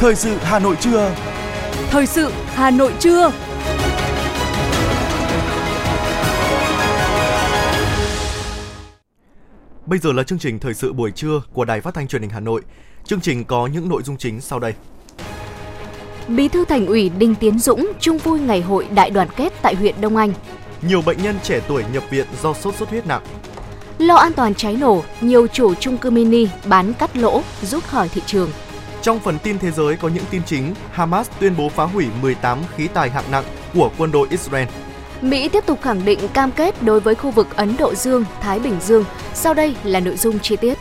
Thời sự Hà Nội trưa. Thời sự Hà Nội trưa. Bây giờ là chương trình thời sự buổi trưa của Đài Phát thanh Truyền hình Hà Nội. Chương trình có những nội dung chính sau đây. Bí thư Thành ủy Đinh Tiến Dũng chung vui ngày hội đại đoàn kết tại huyện Đông Anh. Nhiều bệnh nhân trẻ tuổi nhập viện do sốt xuất huyết nặng. Lo an toàn cháy nổ, nhiều chủ chung cư mini bán cắt lỗ rút khỏi thị trường. Trong phần tin thế giới có những tin chính, Hamas tuyên bố phá hủy 18 khí tài hạng nặng của quân đội Israel. Mỹ tiếp tục khẳng định cam kết đối với khu vực Ấn Độ Dương, Thái Bình Dương. Sau đây là nội dung chi tiết.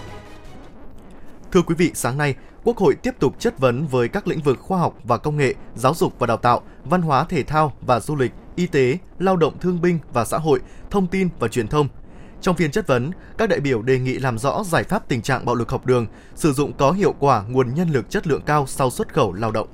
Thưa quý vị, sáng nay, Quốc hội tiếp tục chất vấn với các lĩnh vực khoa học và công nghệ, giáo dục và đào tạo, văn hóa thể thao và du lịch, y tế, lao động thương binh và xã hội, thông tin và truyền thông. Trong phiên chất vấn, các đại biểu đề nghị làm rõ giải pháp tình trạng bạo lực học đường, sử dụng có hiệu quả nguồn nhân lực chất lượng cao sau xuất khẩu lao động.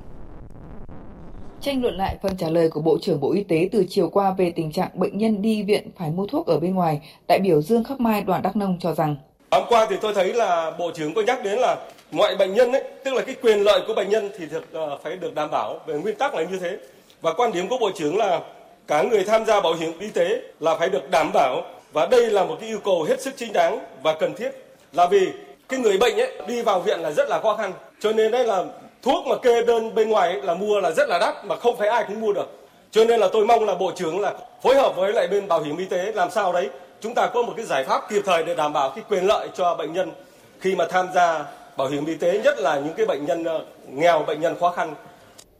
Tranh luận lại phần trả lời của Bộ trưởng Bộ Y tế từ chiều qua về tình trạng bệnh nhân đi viện phải mua thuốc ở bên ngoài, đại biểu Dương Khắc Mai đoàn Đắk Nông cho rằng Hôm qua thì tôi thấy là Bộ trưởng có nhắc đến là mọi bệnh nhân ấy, tức là cái quyền lợi của bệnh nhân thì được, uh, phải được đảm bảo về nguyên tắc là như thế. Và quan điểm của Bộ trưởng là cả người tham gia bảo hiểm y tế là phải được đảm bảo và đây là một cái yêu cầu hết sức chính đáng và cần thiết là vì cái người bệnh ấy đi vào viện là rất là khó khăn. Cho nên đấy là thuốc mà kê đơn bên ngoài ấy, là mua là rất là đắt mà không phải ai cũng mua được. Cho nên là tôi mong là bộ trưởng là phối hợp với lại bên bảo hiểm y tế làm sao đấy chúng ta có một cái giải pháp kịp thời để đảm bảo cái quyền lợi cho bệnh nhân khi mà tham gia bảo hiểm y tế nhất là những cái bệnh nhân ờ, nghèo bệnh nhân khó khăn.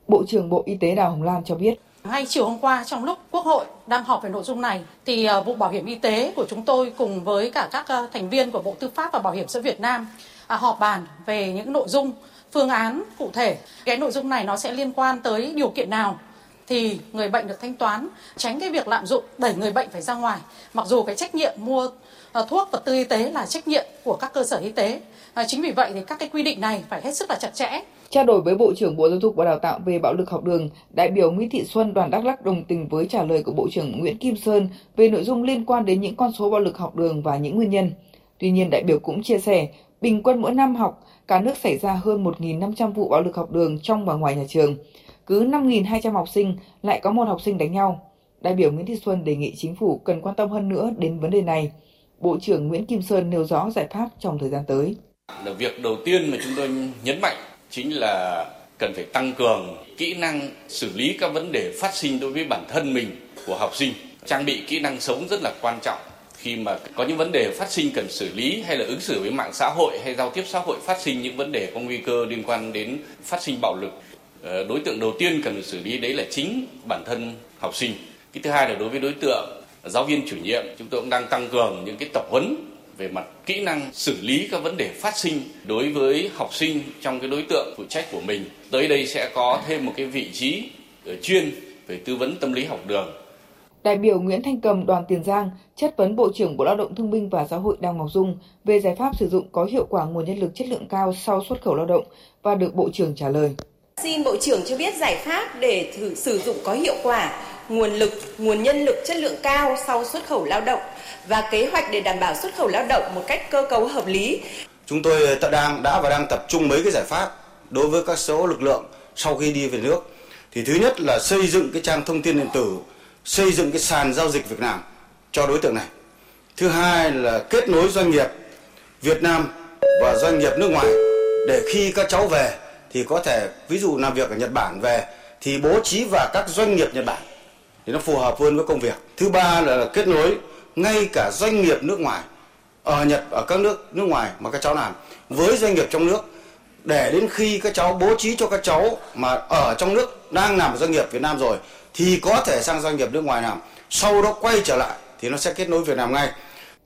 Bộ trưởng Bộ Y tế Đào Hồng Lan cho biết ngay chiều hôm qua trong lúc Quốc hội đang họp về nội dung này thì à, bộ vụ bảo hiểm y tế của chúng tôi cùng với cả các à, thành viên của Bộ Tư pháp và Bảo hiểm xã Việt Nam à, họp bàn về những nội dung phương án cụ thể. Cái nội dung này nó sẽ liên quan tới điều kiện nào thì người bệnh được thanh toán, tránh cái việc lạm dụng đẩy người bệnh phải ra ngoài. Mặc dù cái trách nhiệm mua thuốc vật tư y tế là trách nhiệm của các cơ sở y tế. Chính vì vậy thì các cái quy định này phải hết sức là chặt chẽ Trao đổi với Bộ trưởng Bộ Giáo dục và Đào tạo về bạo lực học đường, đại biểu Nguyễn Thị Xuân đoàn Đắk Lắk đồng tình với trả lời của Bộ trưởng Nguyễn Kim Sơn về nội dung liên quan đến những con số bạo lực học đường và những nguyên nhân. Tuy nhiên, đại biểu cũng chia sẻ, bình quân mỗi năm học, cả nước xảy ra hơn 1.500 vụ bạo lực học đường trong và ngoài nhà trường. Cứ 5.200 học sinh lại có một học sinh đánh nhau. Đại biểu Nguyễn Thị Xuân đề nghị chính phủ cần quan tâm hơn nữa đến vấn đề này. Bộ trưởng Nguyễn Kim Sơn nêu rõ giải pháp trong thời gian tới. Là Việc đầu tiên mà chúng tôi nhấn mạnh chính là cần phải tăng cường kỹ năng xử lý các vấn đề phát sinh đối với bản thân mình, của học sinh. Trang bị kỹ năng sống rất là quan trọng. Khi mà có những vấn đề phát sinh cần xử lý hay là ứng xử với mạng xã hội hay giao tiếp xã hội phát sinh những vấn đề có nguy cơ liên quan đến phát sinh bạo lực ờ, đối tượng đầu tiên cần xử lý đấy là chính bản thân học sinh. Cái thứ hai là đối với đối tượng, giáo viên chủ nhiệm, chúng tôi cũng đang tăng cường những cái tập huấn về mặt kỹ năng xử lý các vấn đề phát sinh đối với học sinh trong cái đối tượng phụ trách của mình. Tới đây sẽ có thêm một cái vị trí ờ, chuyên về tư vấn tâm lý học đường. Đại biểu Nguyễn Thanh Cầm, đoàn Tiền Giang, chất vấn Bộ trưởng Bộ Lao động Thương binh và Xã hội Đào Ngọc Dung về giải pháp sử dụng có hiệu quả nguồn nhân lực chất lượng cao sau xuất khẩu lao động và được Bộ trưởng trả lời. Xin Bộ trưởng cho biết giải pháp để thử sử dụng có hiệu quả nguồn lực, nguồn nhân lực chất lượng cao sau xuất khẩu lao động và kế hoạch để đảm bảo xuất khẩu lao động một cách cơ cấu hợp lý. Chúng tôi ờ, đang đã và đang tập trung mấy cái giải pháp đối với các số lực lượng sau khi đi về nước. Thì thứ nhất là xây dựng cái trang thông tin điện tử, xây dựng cái sàn giao dịch Việt Nam cho đối tượng này. Thứ hai là kết nối doanh nghiệp Việt Nam và doanh nghiệp nước ngoài để khi các cháu về thì có thể ví dụ làm việc ở Nhật Bản về thì bố trí vào các doanh nghiệp Nhật Bản thì nó phù hợp hơn với công việc. Thứ ba là kết nối ngay cả doanh nghiệp nước ngoài ở Nhật ở các nước nước ngoài mà các cháu làm với doanh nghiệp trong nước để đến khi các cháu bố trí cho các cháu mà ở trong nước đang làm doanh nghiệp Việt Nam rồi thì có thể sang doanh nghiệp nước ngoài làm sau đó quay trở lại thì nó sẽ kết nối Việt Nam ngay.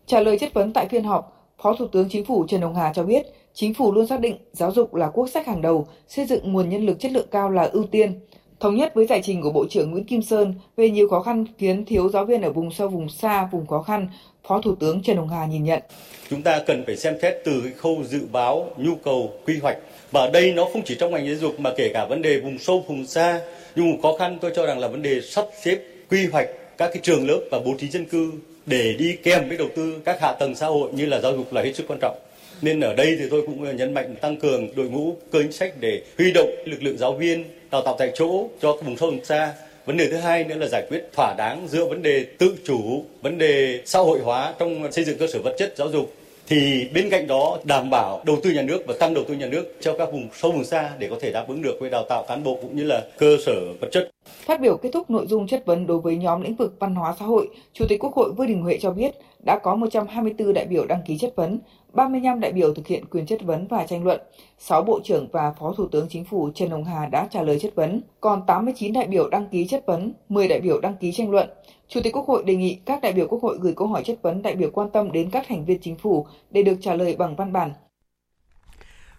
Trả lời chất vấn tại phiên họp, Phó Thủ tướng Chính phủ Trần Hồng Hà cho biết, Chính phủ luôn xác định giáo dục là quốc sách hàng đầu, xây dựng nguồn nhân lực chất lượng cao là ưu tiên. Thống nhất với giải trình của Bộ trưởng Nguyễn Kim Sơn về nhiều khó khăn khiến thiếu giáo viên ở vùng sâu, vùng xa, vùng khó khăn, Phó Thủ tướng Trần Hồng Hà nhìn nhận. Chúng ta cần phải xem xét từ cái khâu dự báo nhu cầu quy hoạch. Và ở đây nó không chỉ trong ngành giáo dục mà kể cả vấn đề vùng sâu, vùng xa, nhưng khó khăn tôi cho rằng là vấn đề sắp xếp quy hoạch các cái trường lớp và bố trí dân cư để đi kèm với đầu tư các hạ tầng xã hội như là giáo dục là hết sức quan trọng. Nên ở đây thì tôi cũng nhấn mạnh tăng cường đội ngũ cơ chính sách để huy động lực lượng giáo viên đào tạo tại chỗ cho vùng sâu vùng xa vấn đề thứ hai nữa là giải quyết thỏa đáng giữa vấn đề tự chủ vấn đề xã hội hóa trong xây dựng cơ sở vật chất giáo dục thì bên cạnh đó đảm bảo đầu tư nhà nước và tăng đầu tư nhà nước cho các vùng sâu vùng xa để có thể đáp ứng được với đào tạo cán bộ cũng như là cơ sở vật chất. Phát biểu kết thúc nội dung chất vấn đối với nhóm lĩnh vực văn hóa xã hội, Chủ tịch Quốc hội Vương Đình Huệ cho biết đã có 124 đại biểu đăng ký chất vấn, 35 đại biểu thực hiện quyền chất vấn và tranh luận, 6 bộ trưởng và Phó Thủ tướng Chính phủ Trần Hồng Hà đã trả lời chất vấn, còn 89 đại biểu đăng ký chất vấn, 10 đại biểu đăng ký tranh luận. Chủ tịch Quốc hội đề nghị các đại biểu Quốc hội gửi câu hỏi chất vấn đại biểu quan tâm đến các thành viên chính phủ để được trả lời bằng văn bản.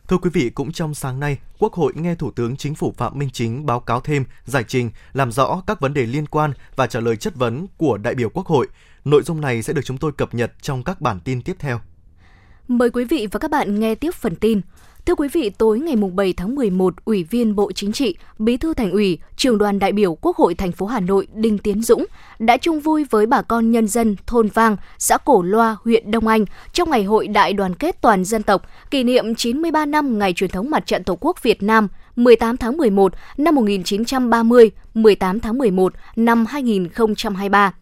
Thưa quý vị, cũng trong sáng nay, Quốc hội nghe Thủ tướng Chính phủ Phạm Minh Chính báo cáo thêm, giải trình, làm rõ các vấn đề liên quan và trả lời chất vấn của đại biểu Quốc hội. Nội dung này sẽ được chúng tôi cập nhật trong các bản tin tiếp theo. Mời quý vị và các bạn nghe tiếp phần tin. Thưa quý vị, tối ngày 7 tháng 11, Ủy viên Bộ Chính trị, Bí thư Thành ủy, Trường đoàn đại biểu Quốc hội thành phố Hà Nội Đinh Tiến Dũng đã chung vui với bà con nhân dân thôn Vang, xã Cổ Loa, huyện Đông Anh trong ngày hội đại đoàn kết toàn dân tộc kỷ niệm 93 năm ngày truyền thống mặt trận Tổ quốc Việt Nam 18 tháng 11 năm 1930, 18 tháng 11 năm 2023.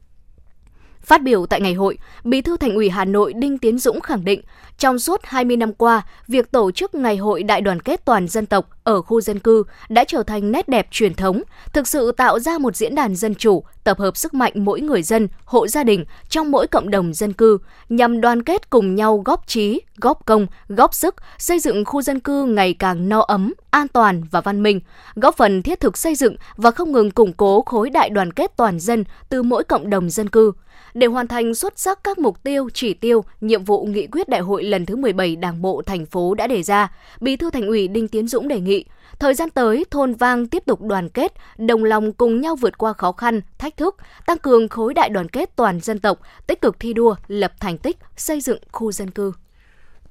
Phát biểu tại ngày hội, Bí thư Thành ủy Hà Nội Đinh Tiến Dũng khẳng định, trong suốt 20 năm qua, việc tổ chức Ngày hội Đại đoàn kết toàn dân tộc ở khu dân cư đã trở thành nét đẹp truyền thống, thực sự tạo ra một diễn đàn dân chủ, tập hợp sức mạnh mỗi người dân, hộ gia đình trong mỗi cộng đồng dân cư, nhằm đoàn kết cùng nhau góp trí, góp công, góp sức, xây dựng khu dân cư ngày càng no ấm, an toàn và văn minh, góp phần thiết thực xây dựng và không ngừng củng cố khối đại đoàn kết toàn dân từ mỗi cộng đồng dân cư để hoàn thành xuất sắc các mục tiêu, chỉ tiêu, nhiệm vụ nghị quyết đại hội lần thứ 17 Đảng bộ thành phố đã đề ra, Bí thư Thành ủy Đinh Tiến Dũng đề nghị Thời gian tới, thôn Vang tiếp tục đoàn kết, đồng lòng cùng nhau vượt qua khó khăn, thách thức, tăng cường khối đại đoàn kết toàn dân tộc, tích cực thi đua, lập thành tích, xây dựng khu dân cư.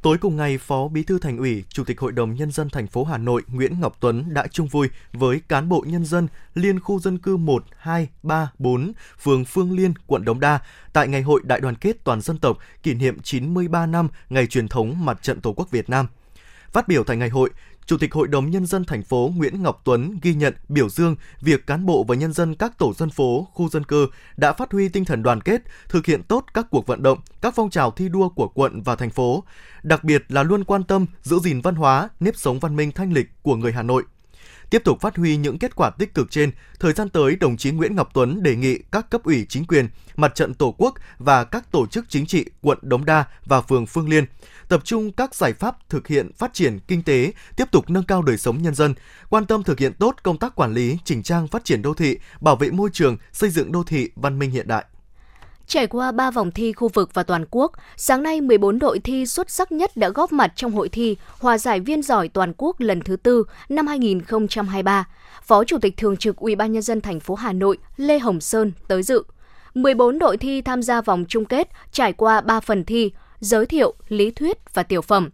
Tối cùng ngày, Phó Bí thư Thành ủy, Chủ tịch Hội đồng nhân dân thành phố Hà Nội Nguyễn Ngọc Tuấn đã chung vui với cán bộ nhân dân liên khu dân cư 1, 2, 3, 4, phường Phương Liên, quận Đống Đa tại ngày hội đại đoàn kết toàn dân tộc kỷ niệm 93 năm ngày truyền thống Mặt trận Tổ quốc Việt Nam. Phát biểu tại ngày hội, Chủ tịch Hội đồng Nhân dân thành phố Nguyễn Ngọc Tuấn ghi nhận, biểu dương việc cán bộ và nhân dân các tổ dân phố, khu dân cư đã phát huy tinh thần đoàn kết, thực hiện tốt các cuộc vận động, các phong trào thi đua của quận và thành phố, đặc biệt là luôn quan tâm giữ gìn văn hóa, nếp sống văn minh thanh lịch của người Hà Nội. Tiếp tục phát huy những kết quả tích cực trên, thời gian tới đồng chí Nguyễn Ngọc Tuấn đề nghị các cấp ủy chính quyền, mặt trận Tổ quốc và các tổ chức chính trị quận Đống Đa và phường Phương Liên tập trung các giải pháp thực hiện phát triển kinh tế, tiếp tục nâng cao đời sống nhân dân, quan tâm thực hiện tốt công tác quản lý, chỉnh trang phát triển đô thị, bảo vệ môi trường, xây dựng đô thị văn minh hiện đại. Trải qua 3 vòng thi khu vực và toàn quốc, sáng nay 14 đội thi xuất sắc nhất đã góp mặt trong hội thi Hòa giải viên giỏi toàn quốc lần thứ tư năm 2023. Phó Chủ tịch Thường trực Ủy ban nhân dân thành phố Hà Nội Lê Hồng Sơn tới dự. 14 đội thi tham gia vòng chung kết trải qua 3 phần thi, giới thiệu, lý thuyết và tiểu phẩm.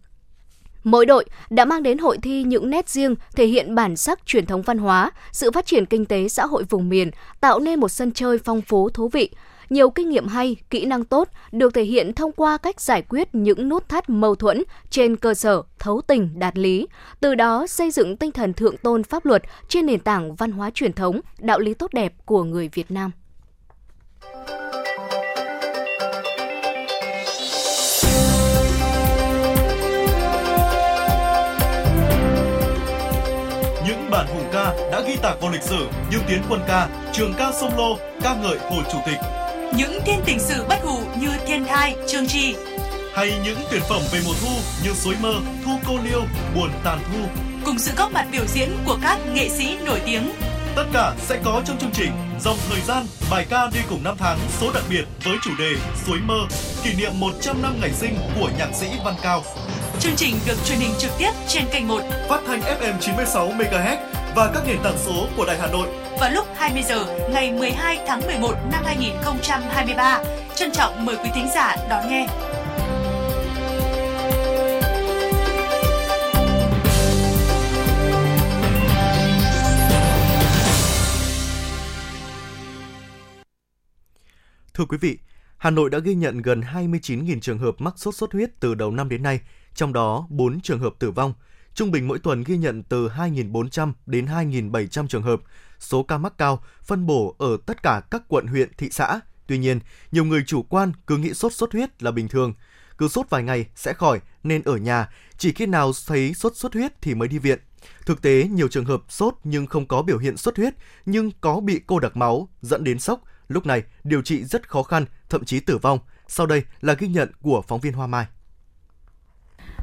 Mỗi đội đã mang đến hội thi những nét riêng thể hiện bản sắc truyền thống văn hóa, sự phát triển kinh tế xã hội vùng miền, tạo nên một sân chơi phong phú thú vị. Nhiều kinh nghiệm hay, kỹ năng tốt được thể hiện thông qua cách giải quyết những nút thắt mâu thuẫn trên cơ sở thấu tình đạt lý, từ đó xây dựng tinh thần thượng tôn pháp luật trên nền tảng văn hóa truyền thống, đạo lý tốt đẹp của người Việt Nam. bản hùng ca đã ghi tạc vào lịch sử như tiến quân ca, trường ca sông lô, ca ngợi hồ chủ tịch. Những thiên tình sự bất hủ như thiên thai, trương tri. Hay những tuyển phẩm về mùa thu như suối mơ, thu cô liêu, buồn tàn thu. Cùng sự góp mặt biểu diễn của các nghệ sĩ nổi tiếng. Tất cả sẽ có trong chương trình Dòng thời gian, bài ca đi cùng năm tháng số đặc biệt với chủ đề Suối mơ, kỷ niệm 100 năm ngày sinh của nhạc sĩ Văn Cao. Chương trình được truyền hình trực tiếp trên kênh 1 phát thanh FM 96 MHz và các nền tảng số của Đài Hà Nội vào lúc 20 giờ ngày 12 tháng 11 năm 2023. Trân trọng mời quý thính giả đón nghe. Thưa quý vị, Hà Nội đã ghi nhận gần 29.000 trường hợp mắc sốt xuất huyết từ đầu năm đến nay, trong đó 4 trường hợp tử vong. Trung bình mỗi tuần ghi nhận từ 2.400 đến 2.700 trường hợp. Số ca mắc cao phân bổ ở tất cả các quận huyện, thị xã. Tuy nhiên, nhiều người chủ quan cứ nghĩ sốt xuất huyết là bình thường. Cứ sốt vài ngày sẽ khỏi nên ở nhà, chỉ khi nào thấy sốt xuất huyết thì mới đi viện. Thực tế, nhiều trường hợp sốt nhưng không có biểu hiện xuất huyết, nhưng có bị cô đặc máu, dẫn đến sốc. Lúc này, điều trị rất khó khăn, thậm chí tử vong. Sau đây là ghi nhận của phóng viên Hoa Mai.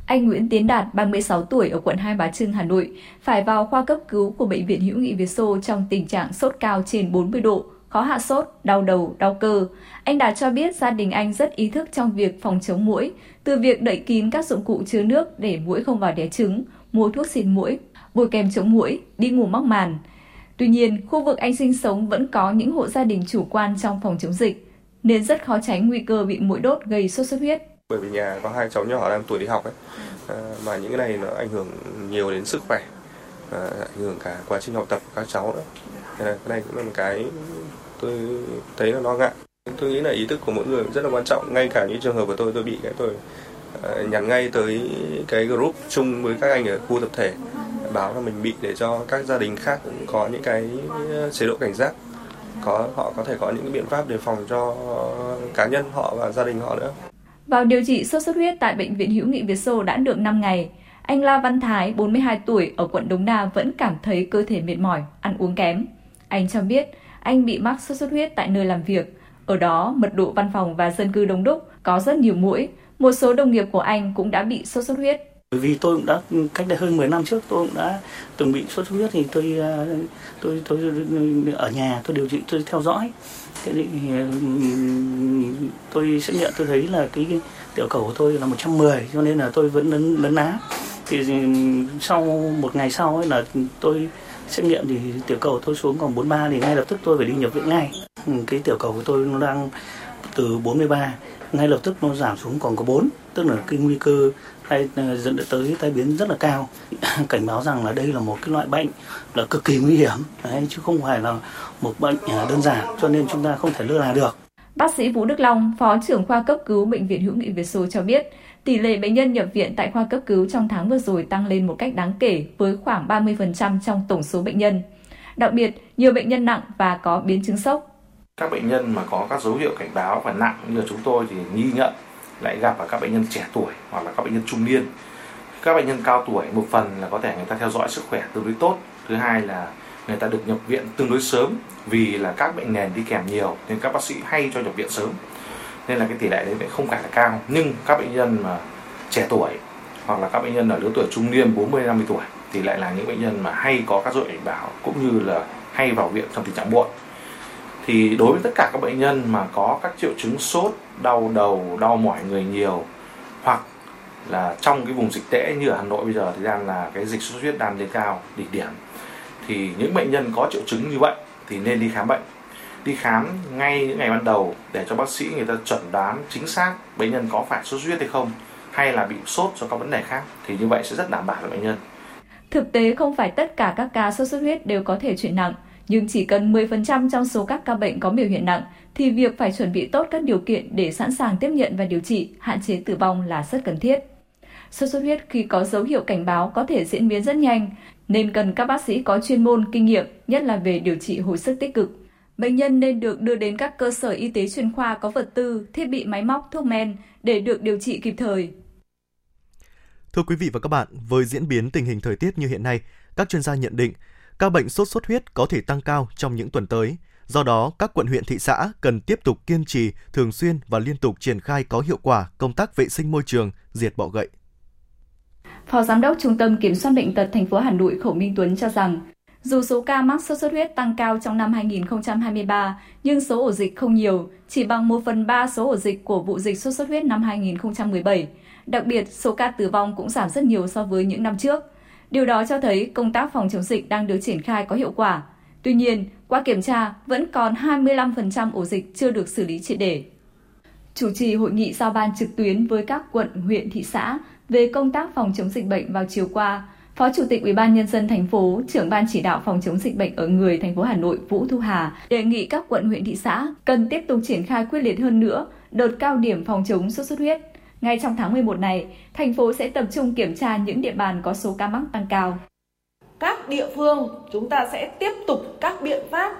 Anh Nguyễn Tiến Đạt, 36 tuổi ở quận Hai Bà Trưng, Hà Nội, phải vào khoa cấp cứu của Bệnh viện Hữu nghị Việt Xô trong tình trạng sốt cao trên 40 độ, khó hạ sốt, đau đầu, đau cơ. Anh Đạt cho biết gia đình anh rất ý thức trong việc phòng chống muỗi, từ việc đậy kín các dụng cụ chứa nước để muỗi không vào đẻ trứng, mua thuốc xịt muỗi, bôi kem chống muỗi, đi ngủ mắc màn. Tuy nhiên, khu vực anh sinh sống vẫn có những hộ gia đình chủ quan trong phòng chống dịch, nên rất khó tránh nguy cơ bị muỗi đốt gây sốt xuất huyết. Bởi vì nhà có hai cháu nhỏ đang tuổi đi học ấy, à, mà những cái này nó ảnh hưởng nhiều đến sức khỏe, à, ảnh hưởng cả quá trình học tập của các cháu nữa. Cái này cũng là một cái tôi thấy là lo ngại. Tôi nghĩ là ý thức của mỗi người rất là quan trọng. Ngay cả những trường hợp của tôi, tôi bị cái tôi uh, nhắn ngay tới cái group chung với các anh ở khu tập thể báo là mình bị để cho các gia đình khác cũng có những cái chế độ cảnh giác có họ có thể có những biện pháp đề phòng cho cá nhân họ và gia đình họ nữa. Vào điều trị sốt xuất huyết tại bệnh viện Hữu nghị Việt Xô đã được 5 ngày, anh La Văn Thái, 42 tuổi ở quận Đống Đa vẫn cảm thấy cơ thể mệt mỏi, ăn uống kém. Anh cho biết anh bị mắc sốt xuất huyết tại nơi làm việc. Ở đó, mật độ văn phòng và dân cư đông đúc, có rất nhiều mũi. Một số đồng nghiệp của anh cũng đã bị sốt xuất huyết. Bởi vì tôi cũng đã cách đây hơn 10 năm trước tôi cũng đã từng bị sốt xuất huyết thì tôi à, tôi tôi ở nhà tôi điều trị tôi theo dõi. Thế thì à, tôi xét nghiệm tôi thấy là cái, cái tiểu cầu của tôi là 110 cho nên là tôi vẫn lấn lấn ná. Thì sau một ngày sau ấy là tôi xét nghiệm thì tiểu cầu tôi xuống còn 43 thì ngay lập tức tôi phải đi nhập viện ngay. Ừ, cái tiểu cầu của tôi nó đang từ 43 ngay lập tức nó giảm xuống còn có 4 tức là cái nguy cơ hay ờ, dẫn tới tai biến rất là cao cảnh báo rằng là đây là một cái loại bệnh là cực kỳ nguy hiểm đấy, chứ không phải là một bệnh ờ, đơn giản cho nên chúng ta không thể lơ là được Bác sĩ Vũ Đức Long, Phó trưởng khoa cấp cứu Bệnh viện Hữu nghị Việt Xô cho biết, tỷ lệ bệnh nhân nhập viện tại khoa cấp cứu trong tháng vừa rồi tăng lên một cách đáng kể với khoảng 30% trong tổng số bệnh nhân. Đặc biệt, nhiều bệnh nhân nặng và có biến chứng sốc. Các bệnh nhân mà có các dấu hiệu cảnh báo và nặng như là chúng tôi thì nghi nhận lại gặp ở các bệnh nhân trẻ tuổi hoặc là các bệnh nhân trung niên. Các bệnh nhân cao tuổi một phần là có thể người ta theo dõi sức khỏe tương đối tốt, thứ hai là người ta được nhập viện tương đối sớm vì là các bệnh nền đi kèm nhiều nên các bác sĩ hay cho nhập viện sớm. Nên là cái tỷ lệ đấy lại không phải là cao. Nhưng các bệnh nhân mà trẻ tuổi hoặc là các bệnh nhân ở lứa tuổi trung niên 40 50 tuổi thì lại là những bệnh nhân mà hay có các dấu hiệu cảnh báo cũng như là hay vào viện trong tình trạng muộn thì đối với tất cả các bệnh nhân mà có các triệu chứng sốt đau đầu đau mỏi người nhiều hoặc là trong cái vùng dịch tễ như ở Hà Nội bây giờ thì đang là cái dịch sốt huyết đang lên cao đỉnh điểm thì những bệnh nhân có triệu chứng như vậy thì nên đi khám bệnh đi khám ngay những ngày ban đầu để cho bác sĩ người ta chuẩn đoán chính xác bệnh nhân có phải sốt huyết hay không hay là bị sốt do các vấn đề khác thì như vậy sẽ rất đảm bảo cho bệnh nhân. Thực tế không phải tất cả các ca sốt xuất huyết đều có thể chuyển nặng, nhưng chỉ cần 10% trong số các ca bệnh có biểu hiện nặng thì việc phải chuẩn bị tốt các điều kiện để sẵn sàng tiếp nhận và điều trị, hạn chế tử vong là rất cần thiết. Sốt xuất huyết khi có dấu hiệu cảnh báo có thể diễn biến rất nhanh, nên cần các bác sĩ có chuyên môn, kinh nghiệm, nhất là về điều trị hồi sức tích cực. Bệnh nhân nên được đưa đến các cơ sở y tế chuyên khoa có vật tư, thiết bị máy móc, thuốc men để được điều trị kịp thời. Thưa quý vị và các bạn, với diễn biến tình hình thời tiết như hiện nay, các chuyên gia nhận định ca bệnh sốt xuất huyết có thể tăng cao trong những tuần tới. Do đó, các quận huyện thị xã cần tiếp tục kiên trì, thường xuyên và liên tục triển khai có hiệu quả công tác vệ sinh môi trường, diệt bọ gậy. Phó Giám đốc Trung tâm Kiểm soát Bệnh tật thành phố Hà Nội Khổng Minh Tuấn cho rằng, dù số ca mắc sốt xuất huyết tăng cao trong năm 2023, nhưng số ổ dịch không nhiều, chỉ bằng 1 phần 3 số ổ dịch của vụ dịch sốt xuất huyết năm 2017. Đặc biệt, số ca tử vong cũng giảm rất nhiều so với những năm trước. Điều đó cho thấy công tác phòng chống dịch đang được triển khai có hiệu quả. Tuy nhiên, qua kiểm tra, vẫn còn 25% ổ dịch chưa được xử lý triệt để. Chủ trì hội nghị giao ban trực tuyến với các quận, huyện, thị xã về công tác phòng chống dịch bệnh vào chiều qua, Phó Chủ tịch Ủy ban nhân dân thành phố, trưởng ban chỉ đạo phòng chống dịch bệnh ở người thành phố Hà Nội Vũ Thu Hà đề nghị các quận huyện thị xã cần tiếp tục triển khai quyết liệt hơn nữa đợt cao điểm phòng chống sốt xuất huyết. Ngay trong tháng 11 này, thành phố sẽ tập trung kiểm tra những địa bàn có số ca mắc tăng cao. Các địa phương chúng ta sẽ tiếp tục các biện pháp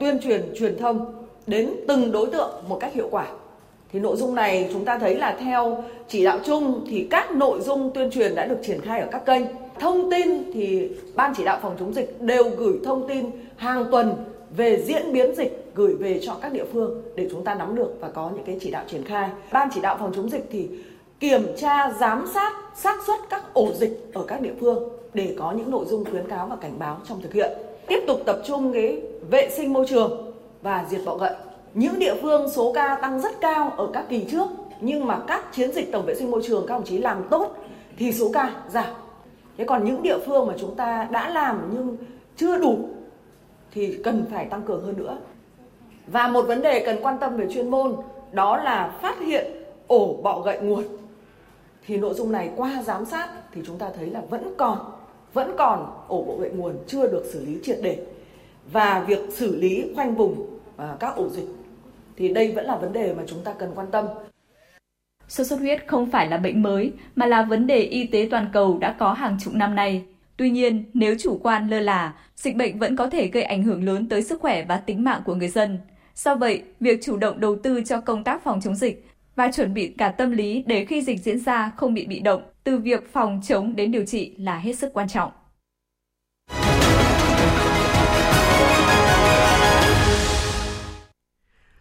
tuyên truyền truyền thông đến từng đối tượng một cách hiệu quả. Thì nội dung này chúng ta thấy là theo chỉ đạo chung thì các nội dung tuyên truyền đã được triển khai ở các kênh. Thông tin thì ban chỉ đạo phòng chống dịch đều gửi thông tin hàng tuần về diễn biến dịch gửi về cho các địa phương để chúng ta nắm được và có những cái chỉ đạo triển khai. Ban chỉ đạo phòng chống dịch thì kiểm tra, giám sát, xác suất các ổ dịch ở các địa phương để có những nội dung khuyến cáo và cảnh báo trong thực hiện. Tiếp tục tập trung cái vệ sinh môi trường và diệt bọ gậy. Những địa phương số ca tăng rất cao ở các kỳ trước, nhưng mà các chiến dịch tổng vệ sinh môi trường, các đồng chí làm tốt thì số ca giảm. Thế còn những địa phương mà chúng ta đã làm nhưng chưa đủ thì cần phải tăng cường hơn nữa. Và một vấn đề cần quan tâm về chuyên môn đó là phát hiện ổ bọ gậy nguồn. Thì nội dung này qua giám sát thì chúng ta thấy là vẫn còn vẫn còn ổ bọ gậy nguồn chưa được xử lý triệt để. Và việc xử lý khoanh vùng à, các ổ dịch thì đây vẫn là vấn đề mà chúng ta cần quan tâm. Sốt xuất huyết không phải là bệnh mới mà là vấn đề y tế toàn cầu đã có hàng chục năm nay. Tuy nhiên, nếu chủ quan lơ là, dịch bệnh vẫn có thể gây ảnh hưởng lớn tới sức khỏe và tính mạng của người dân. Do vậy, việc chủ động đầu tư cho công tác phòng chống dịch và chuẩn bị cả tâm lý để khi dịch diễn ra không bị bị động, từ việc phòng chống đến điều trị là hết sức quan trọng.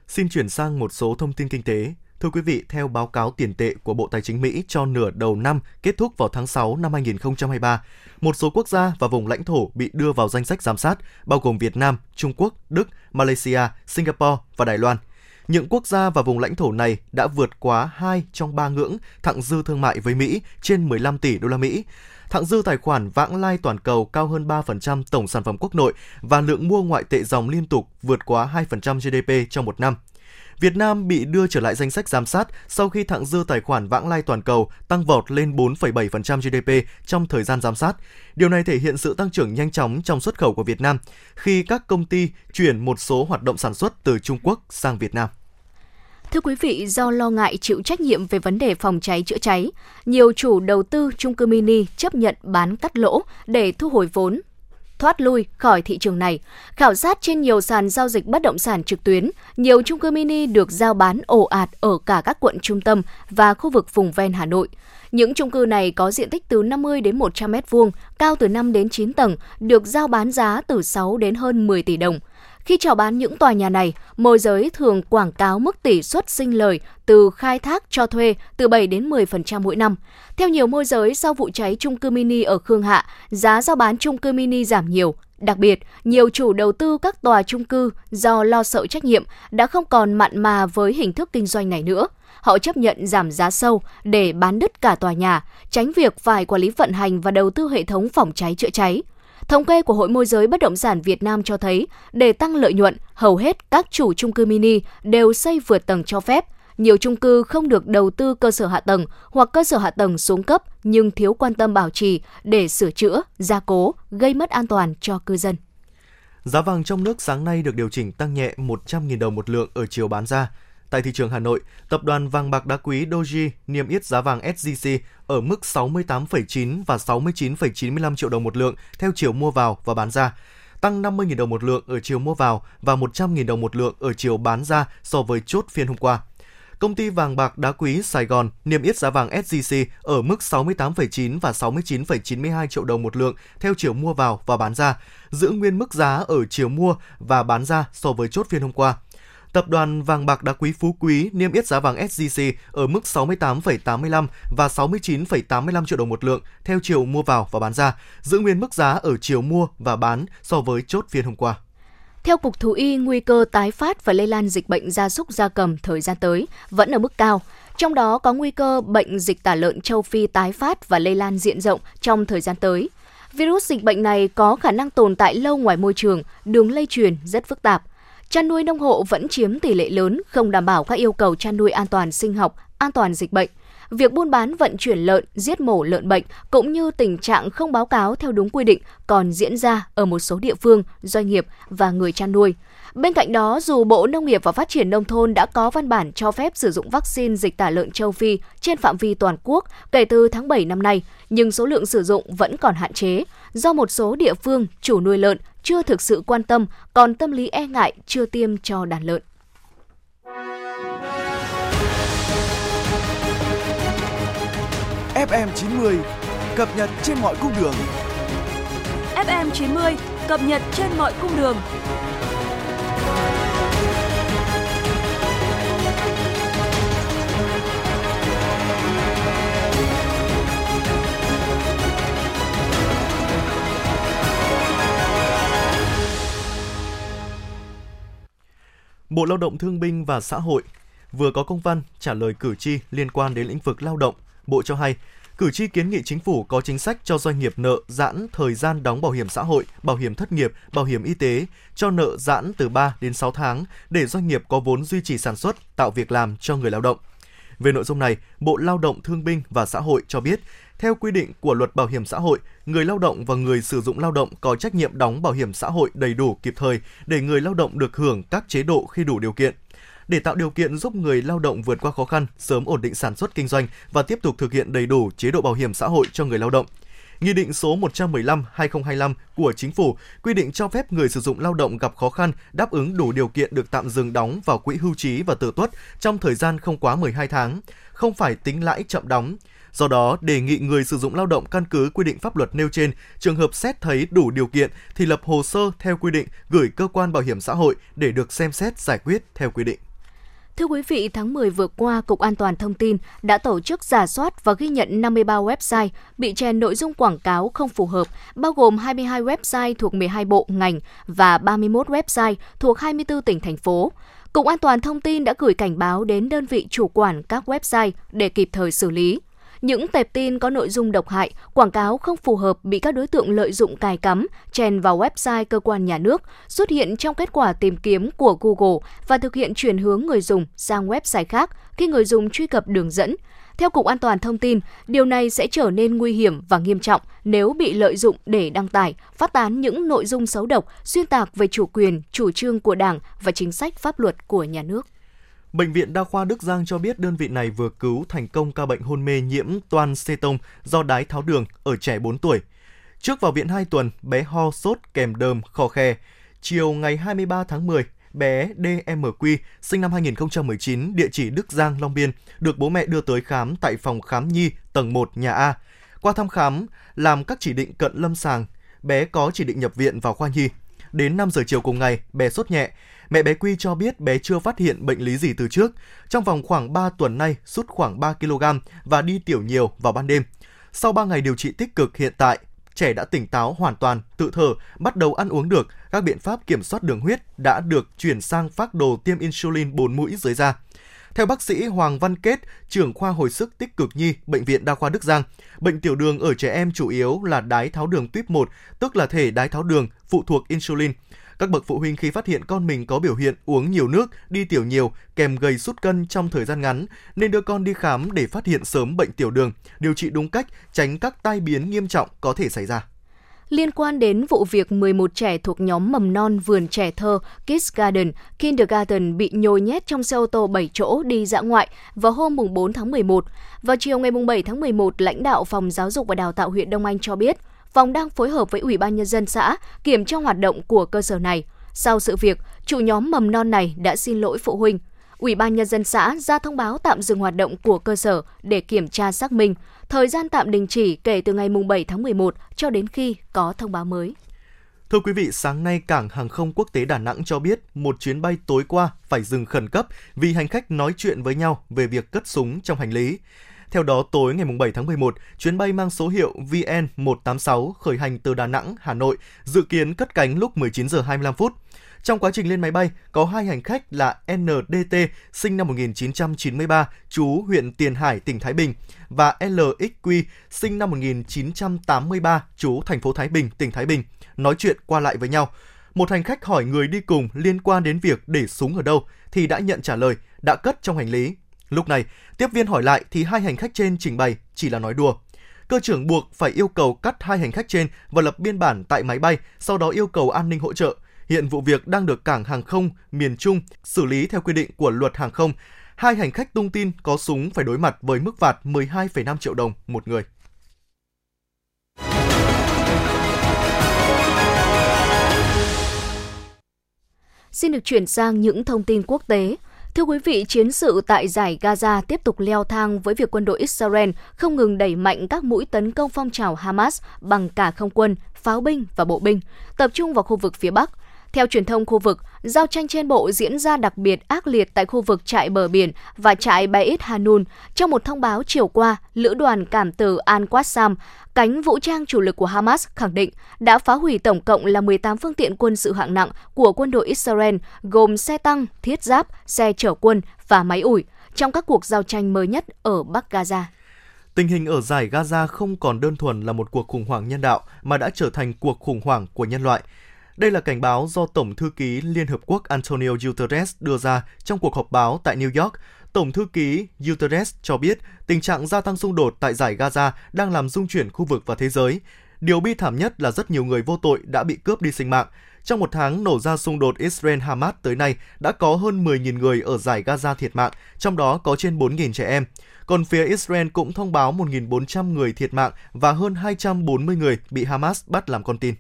Xin chuyển sang một số thông tin kinh tế. Thưa quý vị, theo báo cáo tiền tệ của Bộ Tài chính Mỹ cho nửa đầu năm kết thúc vào tháng 6 năm 2023, một số quốc gia và vùng lãnh thổ bị đưa vào danh sách giám sát, bao gồm Việt Nam, Trung Quốc, Đức, Malaysia, Singapore và Đài Loan. Những quốc gia và vùng lãnh thổ này đã vượt quá 2 trong 3 ngưỡng thặng dư thương mại với Mỹ trên 15 tỷ đô la Mỹ. Thặng dư tài khoản vãng lai toàn cầu cao hơn 3% tổng sản phẩm quốc nội và lượng mua ngoại tệ dòng liên tục vượt quá 2% GDP trong một năm. Việt Nam bị đưa trở lại danh sách giám sát sau khi thặng dư tài khoản vãng lai toàn cầu tăng vọt lên 4,7% GDP trong thời gian giám sát. Điều này thể hiện sự tăng trưởng nhanh chóng trong xuất khẩu của Việt Nam khi các công ty chuyển một số hoạt động sản xuất từ Trung Quốc sang Việt Nam. Thưa quý vị, do lo ngại chịu trách nhiệm về vấn đề phòng cháy chữa cháy, nhiều chủ đầu tư chung cư mini chấp nhận bán cắt lỗ để thu hồi vốn thoát lui khỏi thị trường này. Khảo sát trên nhiều sàn giao dịch bất động sản trực tuyến, nhiều chung cư mini được giao bán ồ ạt ở cả các quận trung tâm và khu vực vùng ven Hà Nội. Những chung cư này có diện tích từ 50 đến 100 m2, cao từ 5 đến 9 tầng, được giao bán giá từ 6 đến hơn 10 tỷ đồng. Khi chào bán những tòa nhà này, môi giới thường quảng cáo mức tỷ suất sinh lời từ khai thác cho thuê từ 7 đến 10% mỗi năm. Theo nhiều môi giới, sau vụ cháy chung cư mini ở Khương Hạ, giá giao bán chung cư mini giảm nhiều. Đặc biệt, nhiều chủ đầu tư các tòa chung cư do lo sợ trách nhiệm đã không còn mặn mà với hình thức kinh doanh này nữa. Họ chấp nhận giảm giá sâu để bán đứt cả tòa nhà, tránh việc phải quản lý vận hành và đầu tư hệ thống phòng cháy chữa cháy. Thống kê của Hội môi giới bất động sản Việt Nam cho thấy, để tăng lợi nhuận, hầu hết các chủ chung cư mini đều xây vượt tầng cho phép. Nhiều chung cư không được đầu tư cơ sở hạ tầng hoặc cơ sở hạ tầng xuống cấp nhưng thiếu quan tâm bảo trì để sửa chữa, gia cố, gây mất an toàn cho cư dân. Giá vàng trong nước sáng nay được điều chỉnh tăng nhẹ 100.000 đồng một lượng ở chiều bán ra. Tại thị trường Hà Nội, tập đoàn vàng bạc đá quý Doji niêm yết giá vàng SJC ở mức 68,9 và 69,95 triệu đồng một lượng theo chiều mua vào và bán ra, tăng 50.000 đồng một lượng ở chiều mua vào và 100.000 đồng một lượng ở chiều bán ra so với chốt phiên hôm qua. Công ty vàng bạc đá quý Sài Gòn niêm yết giá vàng SJC ở mức 68,9 và 69,92 triệu đồng một lượng theo chiều mua vào và bán ra, giữ nguyên mức giá ở chiều mua và bán ra so với chốt phiên hôm qua. Tập đoàn vàng bạc đá quý Phú Quý niêm yết giá vàng SJC ở mức 68,85 và 69,85 triệu đồng một lượng theo chiều mua vào và bán ra, giữ nguyên mức giá ở chiều mua và bán so với chốt phiên hôm qua. Theo Cục Thú y, nguy cơ tái phát và lây lan dịch bệnh gia súc gia cầm thời gian tới vẫn ở mức cao. Trong đó có nguy cơ bệnh dịch tả lợn châu Phi tái phát và lây lan diện rộng trong thời gian tới. Virus dịch bệnh này có khả năng tồn tại lâu ngoài môi trường, đường lây truyền rất phức tạp. Chăn nuôi nông hộ vẫn chiếm tỷ lệ lớn, không đảm bảo các yêu cầu chăn nuôi an toàn sinh học, an toàn dịch bệnh. việc buôn bán vận chuyển lợn, giết mổ lợn bệnh cũng như tình trạng không báo cáo theo đúng quy định còn diễn ra ở một số địa phương, doanh nghiệp và người chăn nuôi. Bên cạnh đó, dù Bộ Nông nghiệp và Phát triển Nông thôn đã có văn bản cho phép sử dụng vaccine dịch tả lợn châu Phi trên phạm vi toàn quốc kể từ tháng 7 năm nay, nhưng số lượng sử dụng vẫn còn hạn chế, do một số địa phương chủ nuôi lợn chưa thực sự quan tâm, còn tâm lý e ngại chưa tiêm cho đàn lợn. FM90 cập nhật trên mọi cung đường. FM90 cập nhật trên mọi cung đường. Bộ Lao động Thương binh và Xã hội vừa có công văn trả lời cử tri liên quan đến lĩnh vực lao động. Bộ cho hay, cử tri kiến nghị chính phủ có chính sách cho doanh nghiệp nợ giãn thời gian đóng bảo hiểm xã hội, bảo hiểm thất nghiệp, bảo hiểm y tế cho nợ giãn từ 3 đến 6 tháng để doanh nghiệp có vốn duy trì sản xuất, tạo việc làm cho người lao động. Về nội dung này, Bộ Lao động Thương binh và Xã hội cho biết, theo quy định của Luật Bảo hiểm xã hội, người lao động và người sử dụng lao động có trách nhiệm đóng bảo hiểm xã hội đầy đủ kịp thời để người lao động được hưởng các chế độ khi đủ điều kiện. Để tạo điều kiện giúp người lao động vượt qua khó khăn, sớm ổn định sản xuất kinh doanh và tiếp tục thực hiện đầy đủ chế độ bảo hiểm xã hội cho người lao động, Nghị định số 115/2025 của Chính phủ quy định cho phép người sử dụng lao động gặp khó khăn đáp ứng đủ điều kiện được tạm dừng đóng vào quỹ hưu trí và tử tuất trong thời gian không quá 12 tháng, không phải tính lãi chậm đóng. Do đó, đề nghị người sử dụng lao động căn cứ quy định pháp luật nêu trên, trường hợp xét thấy đủ điều kiện thì lập hồ sơ theo quy định gửi cơ quan bảo hiểm xã hội để được xem xét giải quyết theo quy định. Thưa quý vị, tháng 10 vừa qua, Cục An toàn Thông tin đã tổ chức giả soát và ghi nhận 53 website bị chèn nội dung quảng cáo không phù hợp, bao gồm 22 website thuộc 12 bộ, ngành và 31 website thuộc 24 tỉnh, thành phố. Cục An toàn Thông tin đã gửi cảnh báo đến đơn vị chủ quản các website để kịp thời xử lý. Những tệp tin có nội dung độc hại, quảng cáo không phù hợp bị các đối tượng lợi dụng cài cắm, chèn vào website cơ quan nhà nước, xuất hiện trong kết quả tìm kiếm của Google và thực hiện chuyển hướng người dùng sang website khác khi người dùng truy cập đường dẫn. Theo Cục An toàn Thông tin, điều này sẽ trở nên nguy hiểm và nghiêm trọng nếu bị lợi dụng để đăng tải, phát tán những nội dung xấu độc, xuyên tạc về chủ quyền, chủ trương của Đảng và chính sách pháp luật của nhà nước. Bệnh viện Đa khoa Đức Giang cho biết đơn vị này vừa cứu thành công ca bệnh hôn mê nhiễm toan xê tông do đái tháo đường ở trẻ 4 tuổi. Trước vào viện 2 tuần, bé ho sốt kèm đờm, khò khe. Chiều ngày 23 tháng 10, bé DMQ sinh năm 2019, địa chỉ Đức Giang, Long Biên, được bố mẹ đưa tới khám tại phòng khám nhi tầng 1 nhà A. Qua thăm khám, làm các chỉ định cận lâm sàng, bé có chỉ định nhập viện vào khoa nhi. Đến 5 giờ chiều cùng ngày, bé sốt nhẹ, Mẹ bé Quy cho biết bé chưa phát hiện bệnh lý gì từ trước. Trong vòng khoảng 3 tuần nay, sút khoảng 3 kg và đi tiểu nhiều vào ban đêm. Sau 3 ngày điều trị tích cực hiện tại, trẻ đã tỉnh táo hoàn toàn, tự thở, bắt đầu ăn uống được, các biện pháp kiểm soát đường huyết đã được chuyển sang phác đồ tiêm insulin 4 mũi dưới da. Theo bác sĩ Hoàng Văn Kết, trưởng khoa hồi sức tích cực nhi, Bệnh viện Đa khoa Đức Giang, bệnh tiểu đường ở trẻ em chủ yếu là đái tháo đường tuyếp 1, tức là thể đái tháo đường phụ thuộc insulin. Các bậc phụ huynh khi phát hiện con mình có biểu hiện uống nhiều nước, đi tiểu nhiều, kèm gầy sút cân trong thời gian ngắn, nên đưa con đi khám để phát hiện sớm bệnh tiểu đường, điều trị đúng cách, tránh các tai biến nghiêm trọng có thể xảy ra. Liên quan đến vụ việc 11 trẻ thuộc nhóm mầm non vườn trẻ thơ Kids Garden, Kindergarten bị nhồi nhét trong xe ô tô 7 chỗ đi dã ngoại vào hôm 4 tháng 11. Vào chiều ngày 7 tháng 11, lãnh đạo Phòng Giáo dục và Đào tạo huyện Đông Anh cho biết, phòng đang phối hợp với Ủy ban Nhân dân xã kiểm tra hoạt động của cơ sở này. Sau sự việc, chủ nhóm mầm non này đã xin lỗi phụ huynh. Ủy ban Nhân dân xã ra thông báo tạm dừng hoạt động của cơ sở để kiểm tra xác minh. Thời gian tạm đình chỉ kể từ ngày 7 tháng 11 cho đến khi có thông báo mới. Thưa quý vị, sáng nay Cảng Hàng không Quốc tế Đà Nẵng cho biết một chuyến bay tối qua phải dừng khẩn cấp vì hành khách nói chuyện với nhau về việc cất súng trong hành lý. Theo đó, tối ngày 7 tháng 11, chuyến bay mang số hiệu VN186 khởi hành từ Đà Nẵng, Hà Nội, dự kiến cất cánh lúc 19 giờ 25 phút. Trong quá trình lên máy bay, có hai hành khách là NDT sinh năm 1993, chú huyện Tiền Hải, tỉnh Thái Bình và LXQ sinh năm 1983, chú thành phố Thái Bình, tỉnh Thái Bình, nói chuyện qua lại với nhau. Một hành khách hỏi người đi cùng liên quan đến việc để súng ở đâu thì đã nhận trả lời đã cất trong hành lý Lúc này, tiếp viên hỏi lại thì hai hành khách trên trình bày chỉ là nói đùa. Cơ trưởng buộc phải yêu cầu cắt hai hành khách trên và lập biên bản tại máy bay, sau đó yêu cầu an ninh hỗ trợ. Hiện vụ việc đang được cảng hàng không miền Trung xử lý theo quy định của luật hàng không. Hai hành khách tung tin có súng phải đối mặt với mức phạt 12,5 triệu đồng một người. Xin được chuyển sang những thông tin quốc tế. Thưa quý vị, chiến sự tại giải Gaza tiếp tục leo thang với việc quân đội Israel không ngừng đẩy mạnh các mũi tấn công phong trào Hamas bằng cả không quân, pháo binh và bộ binh, tập trung vào khu vực phía Bắc. Theo truyền thông khu vực, giao tranh trên bộ diễn ra đặc biệt ác liệt tại khu vực trại bờ biển và trại Beit Hanun. Trong một thông báo chiều qua, Lữ đoàn Cảm tử Al-Qassam, cánh vũ trang chủ lực của Hamas khẳng định đã phá hủy tổng cộng là 18 phương tiện quân sự hạng nặng của quân đội Israel, gồm xe tăng, thiết giáp, xe chở quân và máy ủi, trong các cuộc giao tranh mới nhất ở Bắc Gaza. Tình hình ở giải Gaza không còn đơn thuần là một cuộc khủng hoảng nhân đạo mà đã trở thành cuộc khủng hoảng của nhân loại. Đây là cảnh báo do Tổng thư ký Liên Hợp Quốc Antonio Guterres đưa ra trong cuộc họp báo tại New York. Tổng thư ký Guterres cho biết tình trạng gia tăng xung đột tại giải Gaza đang làm rung chuyển khu vực và thế giới. Điều bi thảm nhất là rất nhiều người vô tội đã bị cướp đi sinh mạng. Trong một tháng nổ ra xung đột Israel-Hamas tới nay, đã có hơn 10.000 người ở giải Gaza thiệt mạng, trong đó có trên 4.000 trẻ em. Còn phía Israel cũng thông báo 1.400 người thiệt mạng và hơn 240 người bị Hamas bắt làm con tin.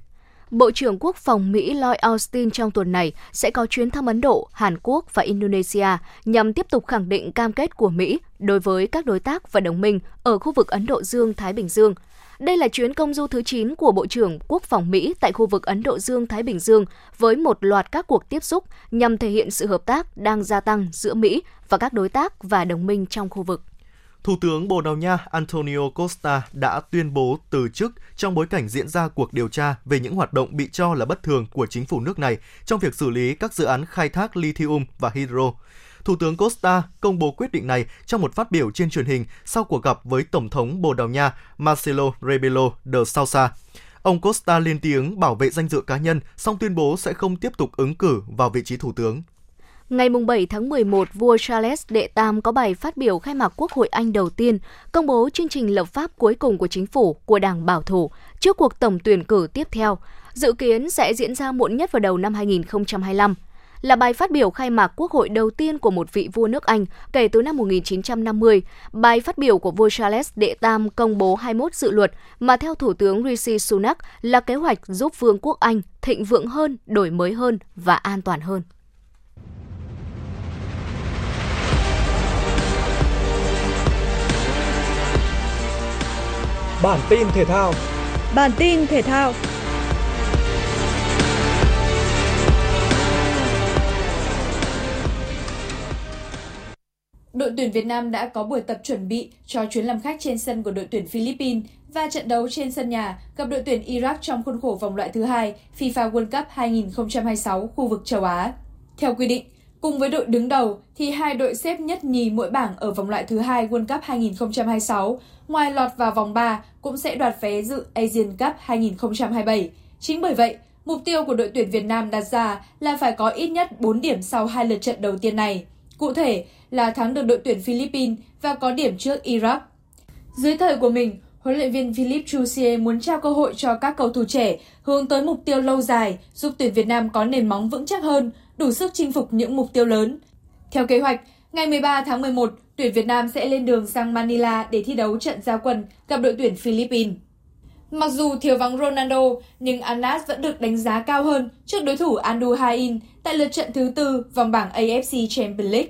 Bộ trưởng Quốc phòng Mỹ Lloyd Austin trong tuần này sẽ có chuyến thăm Ấn Độ, Hàn Quốc và Indonesia nhằm tiếp tục khẳng định cam kết của Mỹ đối với các đối tác và đồng minh ở khu vực Ấn Độ Dương-Thái Bình Dương. Đây là chuyến công du thứ 9 của Bộ trưởng Quốc phòng Mỹ tại khu vực Ấn Độ Dương-Thái Bình Dương với một loạt các cuộc tiếp xúc nhằm thể hiện sự hợp tác đang gia tăng giữa Mỹ và các đối tác và đồng minh trong khu vực. Thủ tướng Bồ Đào Nha Antonio Costa đã tuyên bố từ chức trong bối cảnh diễn ra cuộc điều tra về những hoạt động bị cho là bất thường của chính phủ nước này trong việc xử lý các dự án khai thác lithium và hydro. Thủ tướng Costa công bố quyết định này trong một phát biểu trên truyền hình sau cuộc gặp với Tổng thống Bồ Đào Nha Marcelo Rebelo de Sousa. Ông Costa lên tiếng bảo vệ danh dự cá nhân, song tuyên bố sẽ không tiếp tục ứng cử vào vị trí thủ tướng. Ngày 7 tháng 11, vua Charles đệ Tam có bài phát biểu khai mạc Quốc hội Anh đầu tiên, công bố chương trình lập pháp cuối cùng của chính phủ của Đảng Bảo thủ trước cuộc tổng tuyển cử tiếp theo, dự kiến sẽ diễn ra muộn nhất vào đầu năm 2025 là bài phát biểu khai mạc quốc hội đầu tiên của một vị vua nước Anh kể từ năm 1950. Bài phát biểu của vua Charles đệ Tam công bố 21 dự luật mà theo Thủ tướng Rishi Sunak là kế hoạch giúp Vương quốc Anh thịnh vượng hơn, đổi mới hơn và an toàn hơn. Bản tin thể thao. Bản tin thể thao. Đội tuyển Việt Nam đã có buổi tập chuẩn bị cho chuyến làm khách trên sân của đội tuyển Philippines và trận đấu trên sân nhà gặp đội tuyển Iraq trong khuôn khổ vòng loại thứ hai FIFA World Cup 2026 khu vực châu Á. Theo quy định, Cùng với đội đứng đầu thì hai đội xếp nhất nhì mỗi bảng ở vòng loại thứ hai World Cup 2026, ngoài lọt vào vòng 3 cũng sẽ đoạt vé dự Asian Cup 2027. Chính bởi vậy, mục tiêu của đội tuyển Việt Nam đặt ra là phải có ít nhất 4 điểm sau hai lượt trận đầu tiên này. Cụ thể là thắng được đội tuyển Philippines và có điểm trước Iraq. Dưới thời của mình, huấn luyện viên Philippe Jouzier muốn trao cơ hội cho các cầu thủ trẻ hướng tới mục tiêu lâu dài, giúp tuyển Việt Nam có nền móng vững chắc hơn, đủ sức chinh phục những mục tiêu lớn. Theo kế hoạch, ngày 13 tháng 11, tuyển Việt Nam sẽ lên đường sang Manila để thi đấu trận giao quân gặp đội tuyển Philippines. Mặc dù thiếu vắng Ronaldo, nhưng Anas vẫn được đánh giá cao hơn trước đối thủ Andu Hain tại lượt trận thứ tư vòng bảng AFC Champions League.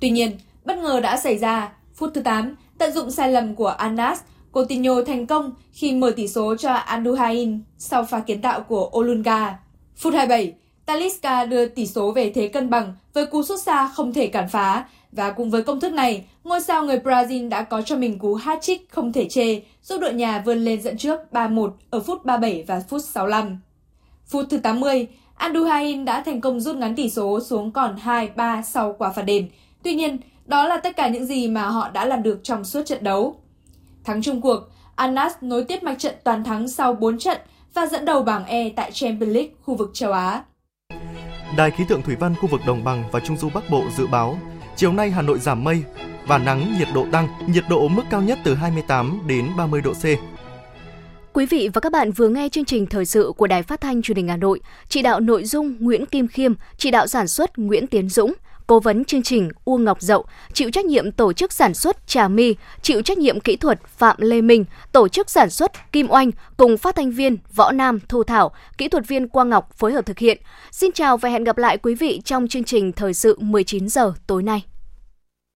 Tuy nhiên, bất ngờ đã xảy ra. Phút thứ 8, tận dụng sai lầm của Anas, Coutinho thành công khi mở tỷ số cho Andu Hain sau pha kiến tạo của Olunga. Phút 27, Talisca đưa tỷ số về thế cân bằng với cú sút xa không thể cản phá và cùng với công thức này, ngôi sao người Brazil đã có cho mình cú hat-trick không thể chê, giúp đội nhà vươn lên dẫn trước 3-1 ở phút 37 và phút 65. Phút thứ 80, Anduhain đã thành công rút ngắn tỷ số xuống còn 2-3 sau quả phạt đền. Tuy nhiên, đó là tất cả những gì mà họ đã làm được trong suốt trận đấu. Thắng chung cuộc, Anas nối tiếp mạch trận toàn thắng sau 4 trận và dẫn đầu bảng E tại Champions League khu vực châu Á. Đài khí tượng thủy văn khu vực đồng bằng và trung du Bắc Bộ dự báo chiều nay Hà Nội giảm mây, và nắng, nhiệt độ tăng, nhiệt độ mức cao nhất từ 28 đến 30 độ C. Quý vị và các bạn vừa nghe chương trình thời sự của Đài Phát thanh Truyền hình Hà Nội, chỉ đạo nội dung Nguyễn Kim Khiêm, chỉ đạo sản xuất Nguyễn Tiến Dũng, cố vấn chương trình Uông Ngọc Dậu, chịu trách nhiệm tổ chức sản xuất Trà My, chịu trách nhiệm kỹ thuật Phạm Lê Minh, tổ chức sản xuất Kim Oanh cùng phát thanh viên Võ Nam Thu Thảo, kỹ thuật viên Quang Ngọc phối hợp thực hiện. Xin chào và hẹn gặp lại quý vị trong chương trình thời sự 19 giờ tối nay.